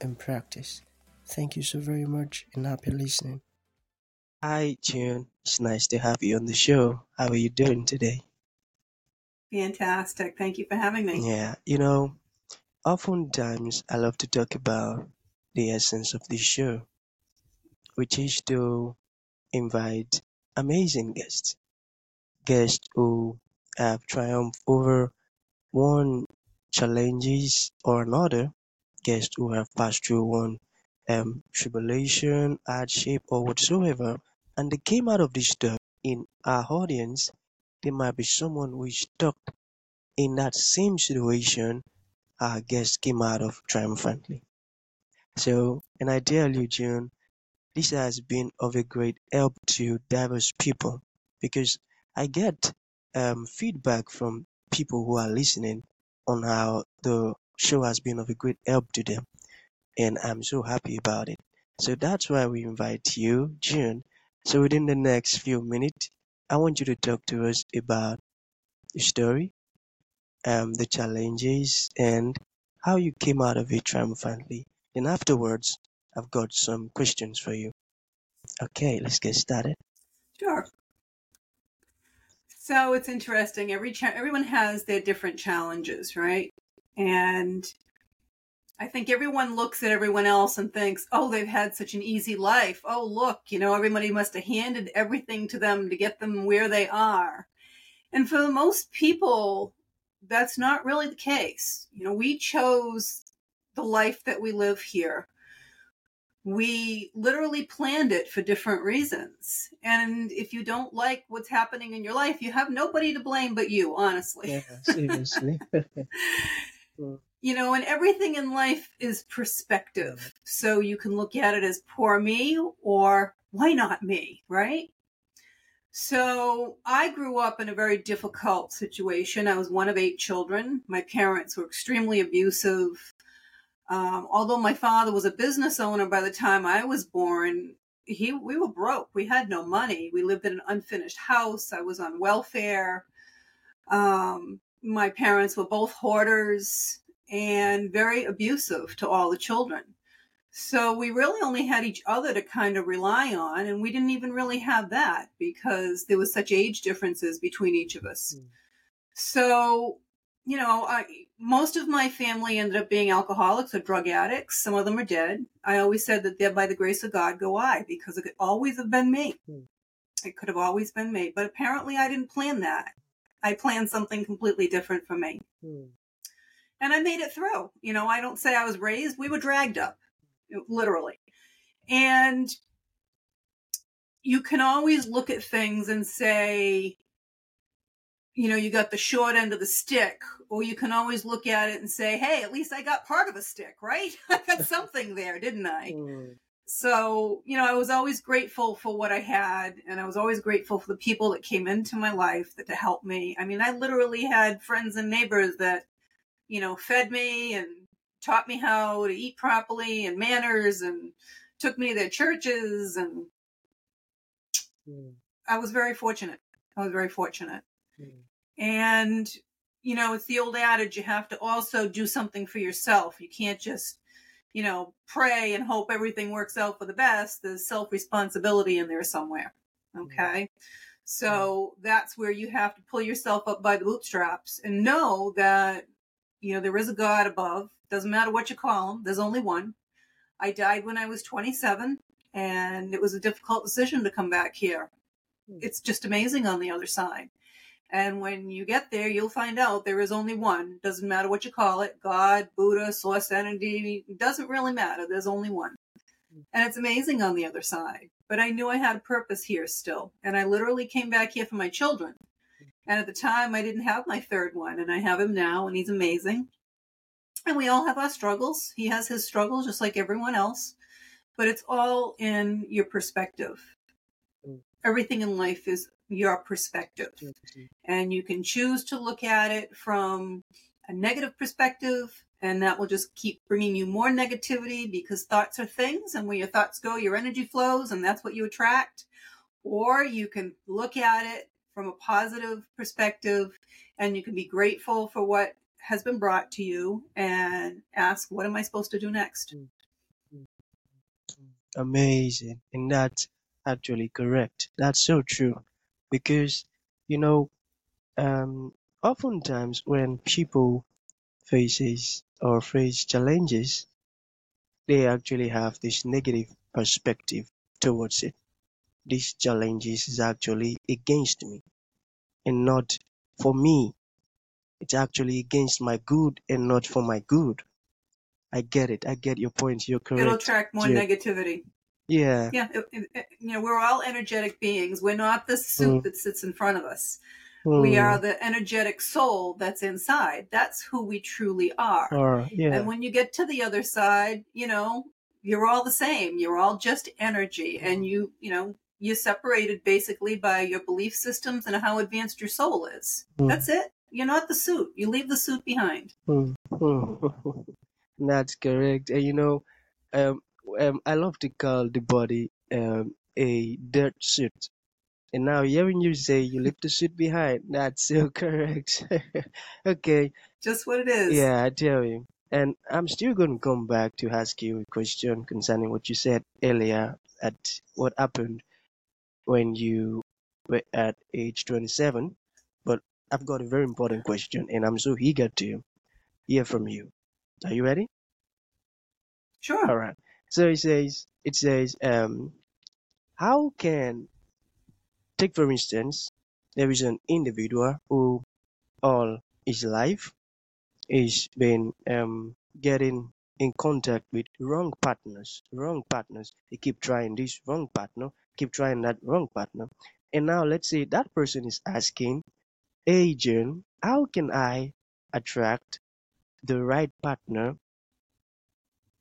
and practice. Thank you so very much and happy listening. Hi, June. It's nice to have you on the show. How are you doing today? Fantastic. Thank you for having me. Yeah, you know, oftentimes I love to talk about the essence of this show, which is to invite amazing guests, guests who have triumphed over one challenges or another, guests who have passed through one um, tribulation, hardship, or whatsoever, and they came out of this stuff in our audience, there might be someone who is stuck in that same situation our guest came out of triumphantly. So, and I tell you, June, this has been of a great help to diverse people because I get um, feedback from people who are listening on how the show has been of a great help to them. And I'm so happy about it. So that's why we invite you, June. So within the next few minutes, I want you to talk to us about the story, um, the challenges, and how you came out of it triumphantly. And afterwards, I've got some questions for you. Okay, let's get started. Sure. So it's interesting. Every cha- everyone has their different challenges, right? And I think everyone looks at everyone else and thinks, "Oh, they've had such an easy life. Oh, look, you know, everybody must have handed everything to them to get them where they are." And for the most people, that's not really the case. You know, we chose the life that we live here we literally planned it for different reasons. And if you don't like what's happening in your life, you have nobody to blame but you, honestly. Yeah, seriously. you know, and everything in life is perspective. So you can look at it as poor me or why not me, right? So I grew up in a very difficult situation. I was one of eight children. My parents were extremely abusive. Um, although my father was a business owner by the time I was born, he we were broke. We had no money. We lived in an unfinished house. I was on welfare. Um, my parents were both hoarders and very abusive to all the children. So we really only had each other to kind of rely on, and we didn't even really have that because there was such age differences between each of us. Mm. So you know, I, most of my family ended up being alcoholics or drug addicts. Some of them are dead. I always said that there, by the grace of God, go I, because it could always have been me. Hmm. It could have always been me. But apparently, I didn't plan that. I planned something completely different for me. Hmm. And I made it through. You know, I don't say I was raised, we were dragged up, literally. And you can always look at things and say, you know, you got the short end of the stick, or you can always look at it and say, hey, at least I got part of a stick, right? I got something there, didn't I? Mm. So, you know, I was always grateful for what I had, and I was always grateful for the people that came into my life that to help me. I mean, I literally had friends and neighbors that, you know, fed me and taught me how to eat properly and manners and took me to their churches and mm. I was very fortunate. I was very fortunate. Mm. And, you know, it's the old adage you have to also do something for yourself. You can't just, you know, pray and hope everything works out for the best. There's self responsibility in there somewhere. Okay. So that's where you have to pull yourself up by the bootstraps and know that, you know, there is a God above. Doesn't matter what you call him, there's only one. I died when I was 27, and it was a difficult decision to come back here. Hmm. It's just amazing on the other side. And when you get there, you'll find out there is only one. Doesn't matter what you call it God, Buddha, Source Entity, doesn't really matter. There's only one. And it's amazing on the other side. But I knew I had a purpose here still. And I literally came back here for my children. And at the time, I didn't have my third one, and I have him now, and he's amazing. And we all have our struggles. He has his struggles just like everyone else, but it's all in your perspective. Mm. Everything in life is your perspective. Mm-hmm. And you can choose to look at it from a negative perspective, and that will just keep bringing you more negativity because thoughts are things, and where your thoughts go, your energy flows, and that's what you attract. Or you can look at it from a positive perspective, and you can be grateful for what has been brought to you and ask, what am I supposed to do next? Mm-hmm. Amazing. And that's actually correct. That's so true. Because, you know, um, oftentimes when people faces or face challenges, they actually have this negative perspective towards it. This challenges is actually against me and not for me. It's actually against my good and not for my good. I get it. I get your point. You're correct. It'll attract more Yeah. negativity. Yeah. Yeah, it- it- it- you know, we're all energetic beings. We're not the suit Mm. that sits in front of us. We Hmm. are the energetic soul that's inside. That's who we truly are. Or yeah. And when you get to the other side, you know, you're all the same. You're all just energy. And you, you know, you're separated basically by your belief systems and how advanced your soul is. Mm. That's it. You're not the suit. You leave the suit behind. Hmm. That's correct. And you know, um, um, I love to call the body um, a dirt suit. And now hearing you say you leave the suit behind, that's so correct. okay, Just what it is. yeah, I tell you. And I'm still going to come back to ask you a question concerning what you said earlier at what happened when you were at age 27. But I've got a very important question, and I'm so eager to hear from you. Are you ready? Sure. All right. So it says, it says, um, how can, take for instance, there is an individual who all his life is been um, getting in contact with wrong partners, wrong partners. They keep trying this wrong partner, keep trying that wrong partner. And now let's say that person is asking, hey, how can I attract the right partner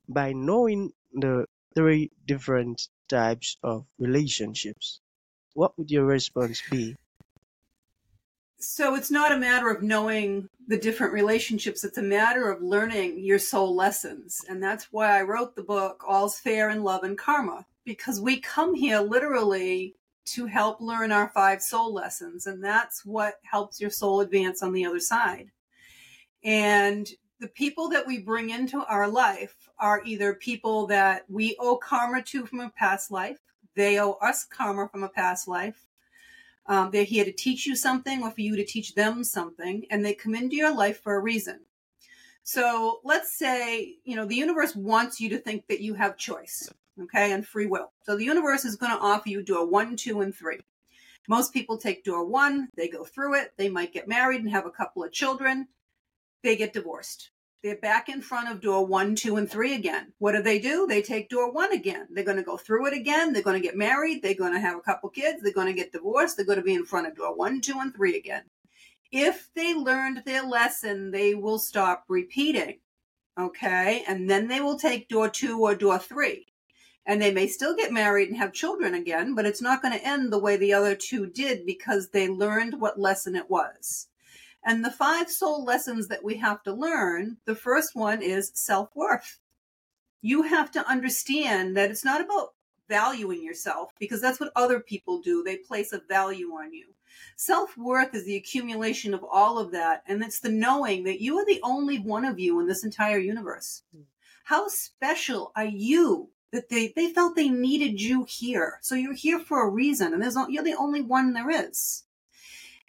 by knowing the three different types of relationships, what would your response be? So it's not a matter of knowing the different relationships. It's a matter of learning your soul lessons. And that's why I wrote the book, All's Fair in Love and Karma, because we come here literally to help learn our five soul lessons. And that's what helps your soul advance on the other side. And the people that we bring into our life are either people that we owe karma to from a past life, they owe us karma from a past life. Um, they're here to teach you something or for you to teach them something, and they come into your life for a reason. So let's say, you know, the universe wants you to think that you have choice, okay, and free will. So the universe is going to offer you door one, two, and three. Most people take door one, they go through it, they might get married and have a couple of children, they get divorced. They're back in front of door one, two, and three again. What do they do? They take door one again. They're going to go through it again. They're going to get married. They're going to have a couple kids. They're going to get divorced. They're going to be in front of door one, two, and three again. If they learned their lesson, they will stop repeating. Okay. And then they will take door two or door three. And they may still get married and have children again, but it's not going to end the way the other two did because they learned what lesson it was. And the five soul lessons that we have to learn, the first one is self worth. You have to understand that it's not about valuing yourself because that's what other people do. They place a value on you. Self worth is the accumulation of all of that. And it's the knowing that you are the only one of you in this entire universe. Hmm. How special are you that they, they felt they needed you here? So you're here for a reason and there's, you're the only one there is.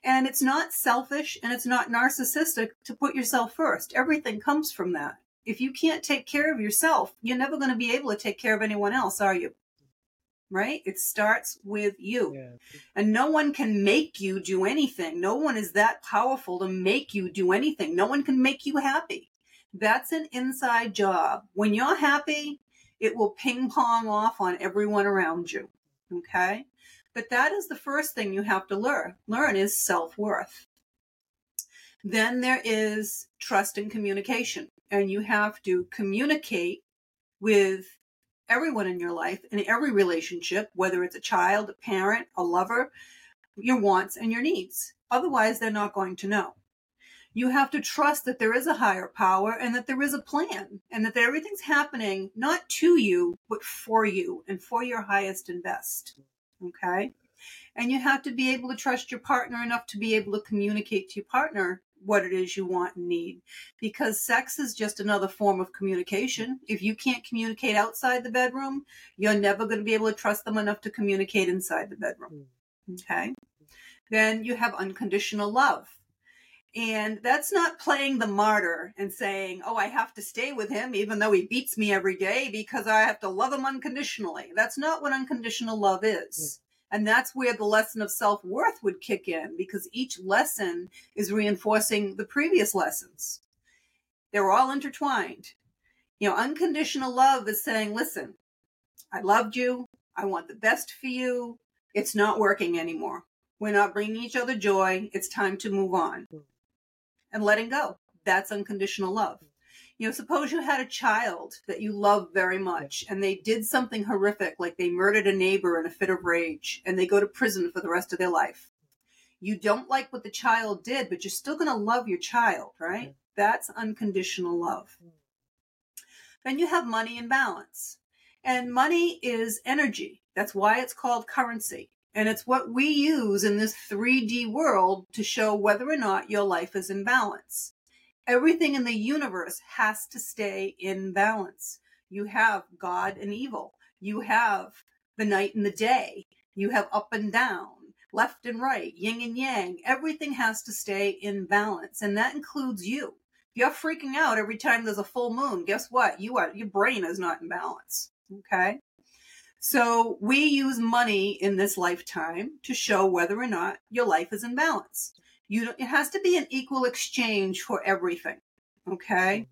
And it's not selfish and it's not narcissistic to put yourself first. Everything comes from that. If you can't take care of yourself, you're never going to be able to take care of anyone else, are you? Right? It starts with you. Yeah. And no one can make you do anything. No one is that powerful to make you do anything. No one can make you happy. That's an inside job. When you're happy, it will ping pong off on everyone around you. Okay? But that is the first thing you have to learn. Learn is self worth. Then there is trust and communication. and you have to communicate with everyone in your life in every relationship, whether it's a child, a parent, a lover, your wants and your needs. Otherwise, they're not going to know. You have to trust that there is a higher power and that there is a plan and that everything's happening not to you, but for you and for your highest and best. Okay. And you have to be able to trust your partner enough to be able to communicate to your partner what it is you want and need because sex is just another form of communication. If you can't communicate outside the bedroom, you're never going to be able to trust them enough to communicate inside the bedroom. Mm. Okay. Then you have unconditional love. And that's not playing the martyr and saying, oh, I have to stay with him even though he beats me every day because I have to love him unconditionally. That's not what unconditional love is. Mm. And that's where the lesson of self worth would kick in because each lesson is reinforcing the previous lessons. They're all intertwined. You know, unconditional love is saying, listen, I loved you. I want the best for you. It's not working anymore. We're not bringing each other joy. It's time to move on mm. And letting go. That's unconditional love. You know, suppose you had a child that you love very much and they did something horrific, like they murdered a neighbor in a fit of rage and they go to prison for the rest of their life. You don't like what the child did, but you're still going to love your child, right? That's unconditional love. Mm. Then you have money in balance. And money is energy. That's why it's called currency. And it's what we use in this 3D world to show whether or not your life is in balance everything in the universe has to stay in balance. You have God and evil. You have the night and the day. You have up and down, left and right, yin and yang. Everything has to stay in balance. And that includes you. If you're freaking out every time there's a full moon, guess what? You are, your brain is not in balance. Okay. So we use money in this lifetime to show whether or not your life is in balance. You it has to be an equal exchange for everything. Okay.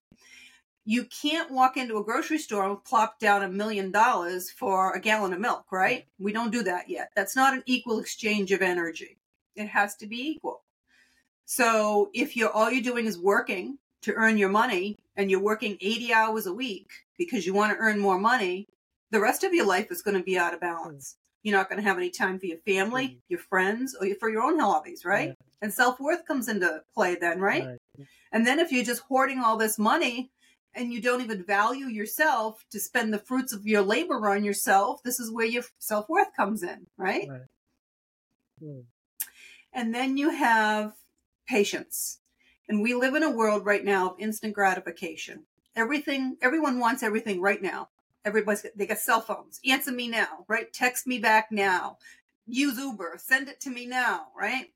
You can't walk into a grocery store and plop down a million dollars for a gallon of milk, right? We don't do that yet. That's not an equal exchange of energy. It has to be equal. So if you're all you're doing is working to earn your money and you're working 80 hours a week because you want to earn more money, the rest of your life is going to be out of balance. You're not going to have any time for your family, mm-hmm. your friends, or for your own hobbies, right? And self worth comes into play then, right? right? And then if you're just hoarding all this money and you don't even value yourself to spend the fruits of your labor on yourself, this is where your self worth comes in, right? right. Hmm. And then you have patience. And we live in a world right now of instant gratification. Everything, everyone wants everything right now. Everybody's they got cell phones. Answer me now, right? Text me back now. Use Uber. Send it to me now, right?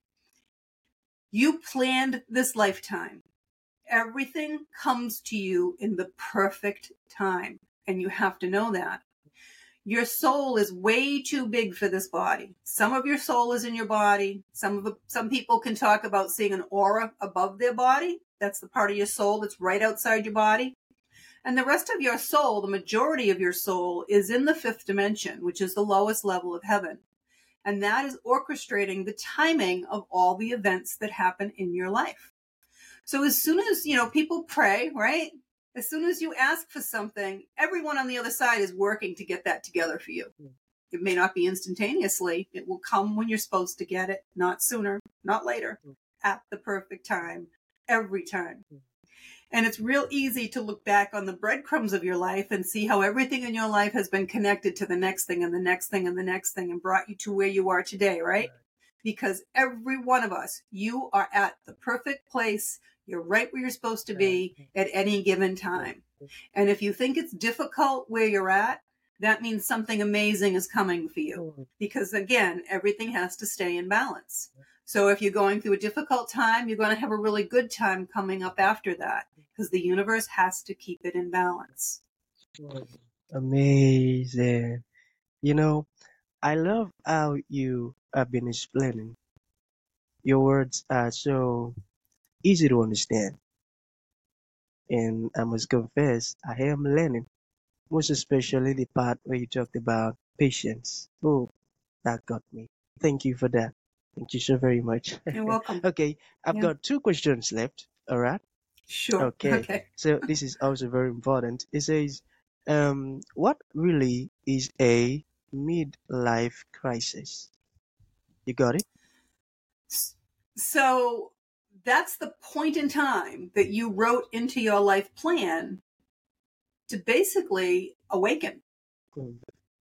You planned this lifetime. Everything comes to you in the perfect time. And you have to know that. Your soul is way too big for this body. Some of your soul is in your body. Some of some people can talk about seeing an aura above their body. That's the part of your soul that's right outside your body. And the rest of your soul, the majority of your soul, is in the fifth dimension, which is the lowest level of heaven and that is orchestrating the timing of all the events that happen in your life. So as soon as, you know, people pray, right? As soon as you ask for something, everyone on the other side is working to get that together for you. Hmm. It may not be instantaneously. It will come when you're supposed to get it, not sooner, not later, hmm. at the perfect time, every time. And it's real easy to look back on the breadcrumbs of your life and see how everything in your life has been connected to the next thing and the next thing and the next thing and brought you to where you are today, right. Because every one of us, you are at the perfect place. You're right where you're supposed to be at any given time. And if you think it's difficult where you're at, that means something amazing is coming for you. Because again, everything has to stay in balance. So if you're going through a difficult time, you're going to have a really good time coming up after that because the universe has to keep it in balance. Amazing. You know, I love how you have been explaining. Your words are so easy to understand. And I must confess, I am learning, most especially the part where you talked about patience. Oh, that got me. Thank you for that. Thank you so very much. You're welcome. okay, I've Yeah. got two questions left. All right. Sure. Okay. Okay. So this is also very important. It says, um, what really is a midlife crisis? You got it? So that's the point in time that you wrote into your life plan to basically awaken. Mm.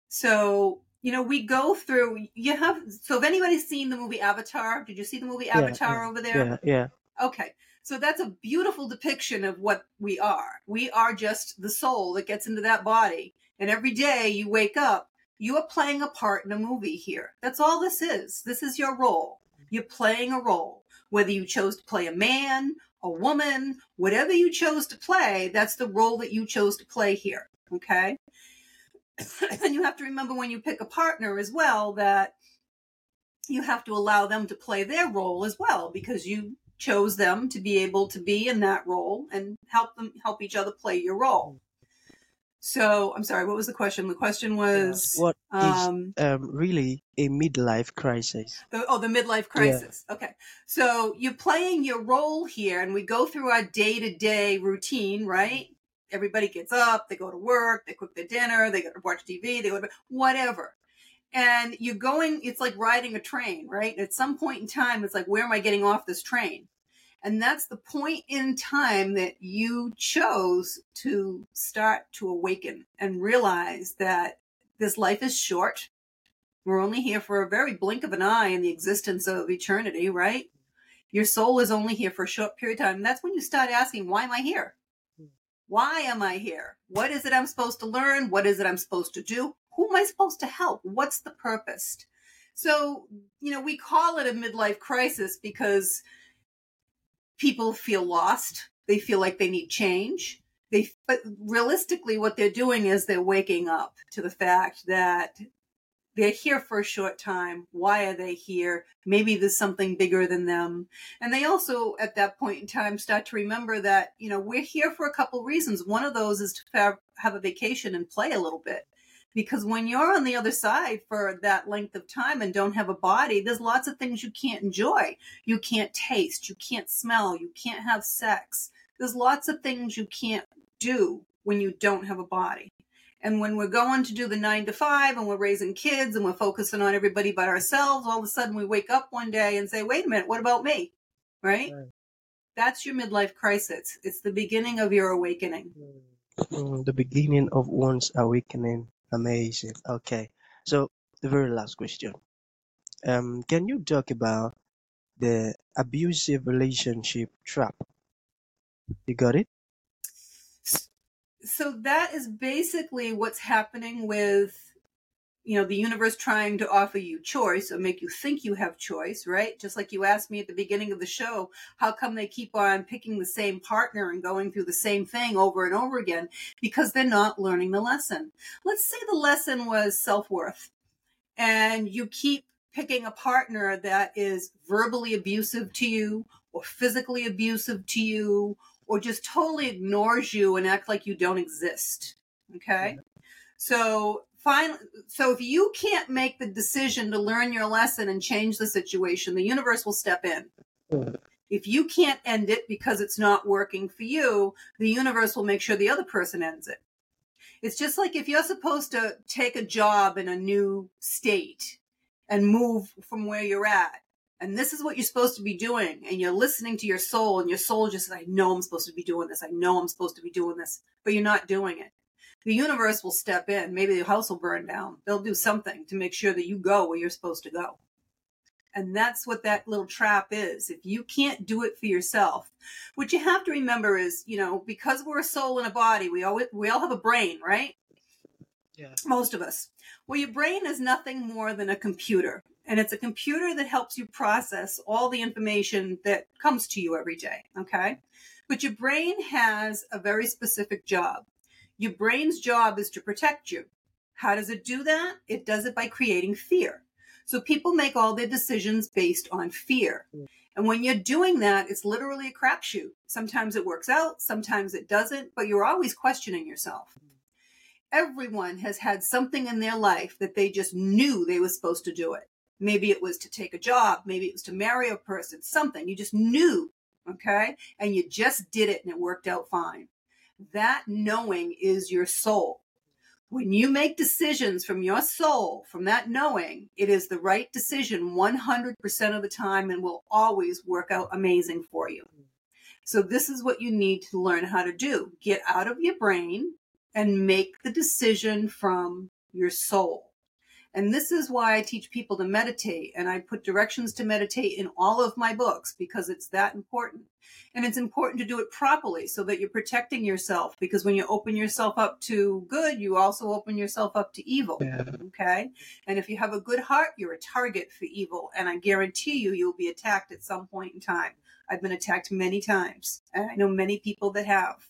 So, you know, we go through, you have, so if anybody's seen the movie Avatar, did you see the movie Yeah, Avatar over there? Yeah, yeah. Okay. So that's a beautiful depiction of what we are. We are just the soul that gets into that body. And every day you wake up, you are playing a part in a movie here. That's all this is. This is your role. You're playing a role. Whether you chose to play a man, a woman, whatever you chose to play, that's the role that you chose to play here. Okay. and you have to remember when you pick a partner as well that you have to allow them to play their role as well because you chose them to be able to be in that role and help them help each other play your role. So I'm sorry, what was the question? The question was What is um, um really a midlife crisis? the, oh, the midlife crisis. Okay. So you're playing your role here, and we go through our day to day routine, right? Everybody gets up, they go to work, they cook their dinner, they go to watch TV, they go to whatever. And you're going, it's like riding a train, right? At some point in time, it's like, where am I getting off this train? And that's the point in time that you chose to start to awaken and realize that this life is short. We're only here for a very blink of an eye in the existence of eternity, right? Your soul is only here for a short period of time. And that's when you start asking, why am I here? Why am I here? What is it I'm supposed to learn? What is it I'm supposed to do? Who am I supposed to help? What's the purpose? So, you know, we call it a midlife crisis because people feel lost. They feel like they need change. They, but realistically, what they're doing is they're waking up to the fact that they're here for a short time. Why are they here? Maybe there's something bigger than them. And they also, at that point in time, start to remember that, you know, we're here for a couple reasons. One of those is to have, a vacation and play a little bit. Because when you're on the other side for that length of time and don't have a body, there's lots of things you can't enjoy. You can't taste, you can't smell, you can't have sex. There's lots of things you can't do when you don't have a body. And when we're going to do the nine to five and we're raising kids and we're focusing on everybody but ourselves, all of a sudden we wake up one day and say, wait a minute, what about me? Right? Right. That's your midlife crisis. It's the beginning of your awakening. Mm, the beginning of one's awakening. Amazing. Okay. So the very last question. Um, can you talk about the abusive relationship trap? You got it? So that is basically what's happening with you know the universe trying to offer you choice or make you think you have choice right? Just like you asked me at the beginning of the show how come they keep on picking the same partner and going through the same thing over and over again? Because they're not learning the lesson. Let's say the lesson was self-worth and you keep picking a partner that is verbally abusive to you or physically abusive to you or just totally ignores you and act like you don't exist okay? So finally so if you can't make the decision to learn your lesson and change the situation the universe will step in. Hmm. If you can't end it because it's not working for you the universe will make sure the other person ends it. It's just like if you're supposed to take a job in a new state and move from where you're at and this is what you're supposed to be doing. And you're listening to your soul and your soul just says i know i'm supposed to be doing this. I know i'm supposed to be doing this. But you're not doing it. The universe will step in. Maybe the house will burn down. They'll do something to make sure that you go where you're supposed to go. And that's what that little trap is. If you can't do it for yourself what you have to remember is you know because we're a soul and a body we all we all have a brain right? Yeah. most of us. Well your brain is nothing more than a computer and it's a computer that helps you process all the information that comes to you every day okay? But your brain has a very specific job. Your brain's job is to protect you. How does it do that? It does it by creating fear. So people make all their decisions based on fear. And when you're doing that it's literally a crapshoot. Sometimes it works out sometimes it doesn't but you're always questioning yourself. Everyone has had something in their life that they just knew they were supposed to do it. Maybe it was to take a job, maybe it was to marry a person, something you just knew. Okay. And you just did it and it worked out fine. That knowing is your soul. When you make decisions from your soul, from that knowing, it is the right decision 100% of the time and will always work out amazing for you. So, this is what you need to learn how to do get out of your brain and make the decision from your soul. And this is why I teach people to meditate and I put directions to meditate in all of my books because it's that important. And it's important to do it properly so that you're protecting yourself because when you open yourself up to good, you also open yourself up to evil. Yeah. Okay. And if you have a good heart, you're a target for evil. And I guarantee you, you'll be attacked at some point in time. I've been attacked many times and I know many people that have.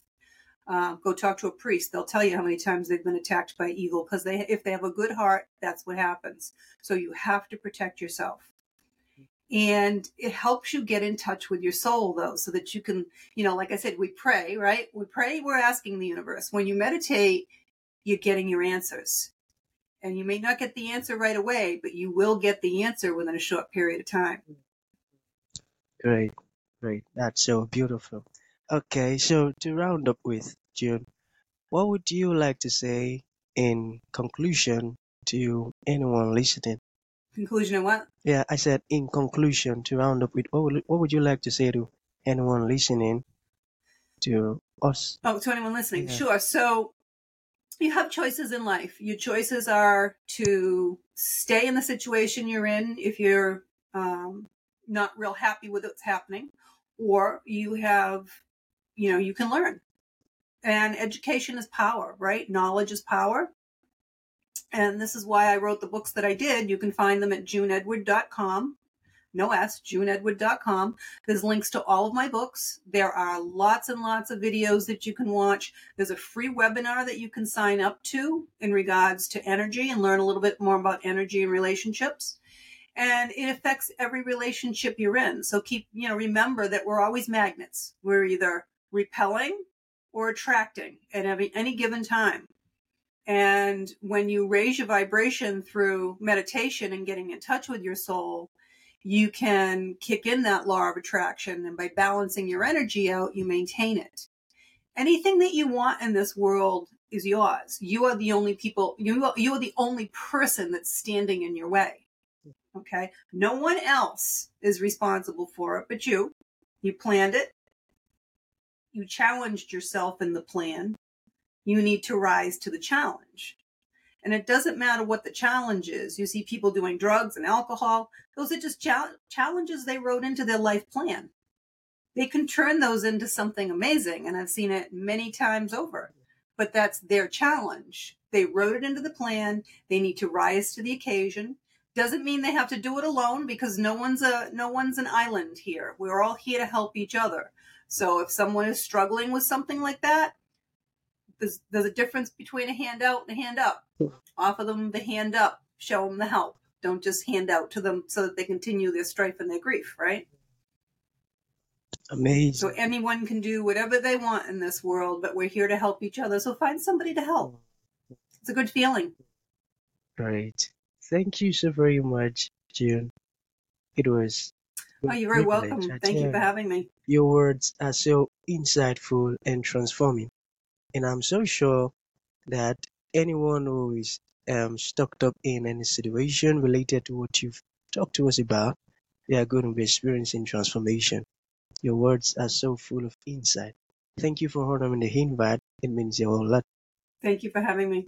Uh, go talk to a priest. They'll tell you how many times they've been attacked by evil because they, if they have a good heart, that's what happens. So you have to protect yourself. And it helps you get in touch with your soul, though, so that you can, you know, like I said, we pray, right? We pray, we're asking the universe. When you meditate, you're getting your answers. And you may not get the answer right away, but you will get the answer within a short period of time. Great, great. That's so beautiful. Okay, so to round up with, June, what would you like to say in conclusion to anyone listening? Conclusion of what? Yeah, I said in conclusion to round up with what would, what would you like to say to anyone listening to us? Oh, to anyone listening. Yeah. Sure. So you have choices in life. Your choices are to stay in the situation you're in if you're um, not real happy with what's happening, or you have you know, you can learn. And education is power, right? Knowledge is power. And this is why I wrote the books that I did. You can find them at juneedward.com. No S, juneedward.com. There's links to all of my books. There are lots and lots of videos that you can watch. There's a free webinar that you can sign up to in regards to energy and learn a little bit more about energy and relationships and it affects every relationship you're in. So keep, you know, remember that we're always magnets. We're either repelling or attracting at any, any given time. And when you raise your vibration through meditation and getting in touch with your soul, you can kick in that law of attraction. And by balancing your energy out, you maintain it. Anything that you want in this world is yours. You are the only people, you are, you are the only person that's standing in your way. Okay. No one else is responsible for it but you. You planned it you challenged yourself in the plan, you need to rise to the challenge. And it doesn't matter what the challenge is. You see people doing drugs and alcohol. Those are just challenges they wrote into their life plan. They can turn those into something amazing. And I've seen it many times over. But that's their challenge. They wrote it into the plan. They need to rise to the occasion. Doesn't mean they have to do it alone because no one's a no one's an island here. We're all here to help each other. So if someone is struggling with something like that, there's, there's a difference between a handout and a hand up. Hmm. Offer them the hand up, show them the help. Don't just hand out to them so that they continue their strife and their grief, right? Amazing. So anyone can do whatever they want in this world, but we're here to help each other. So find somebody to help. It's a good feeling. Great. Thank you so very much, June. It was Oh, you're very welcome. Thank you for having me. Your words are so insightful and transforming. And I'm so sure that anyone who is um, stuck up in any situation related to what you've talked to us about, they are going to be experiencing transformation. Your words are so full of insight. Thank you for honoring the invite. It means a whole lot. Thank you for having me.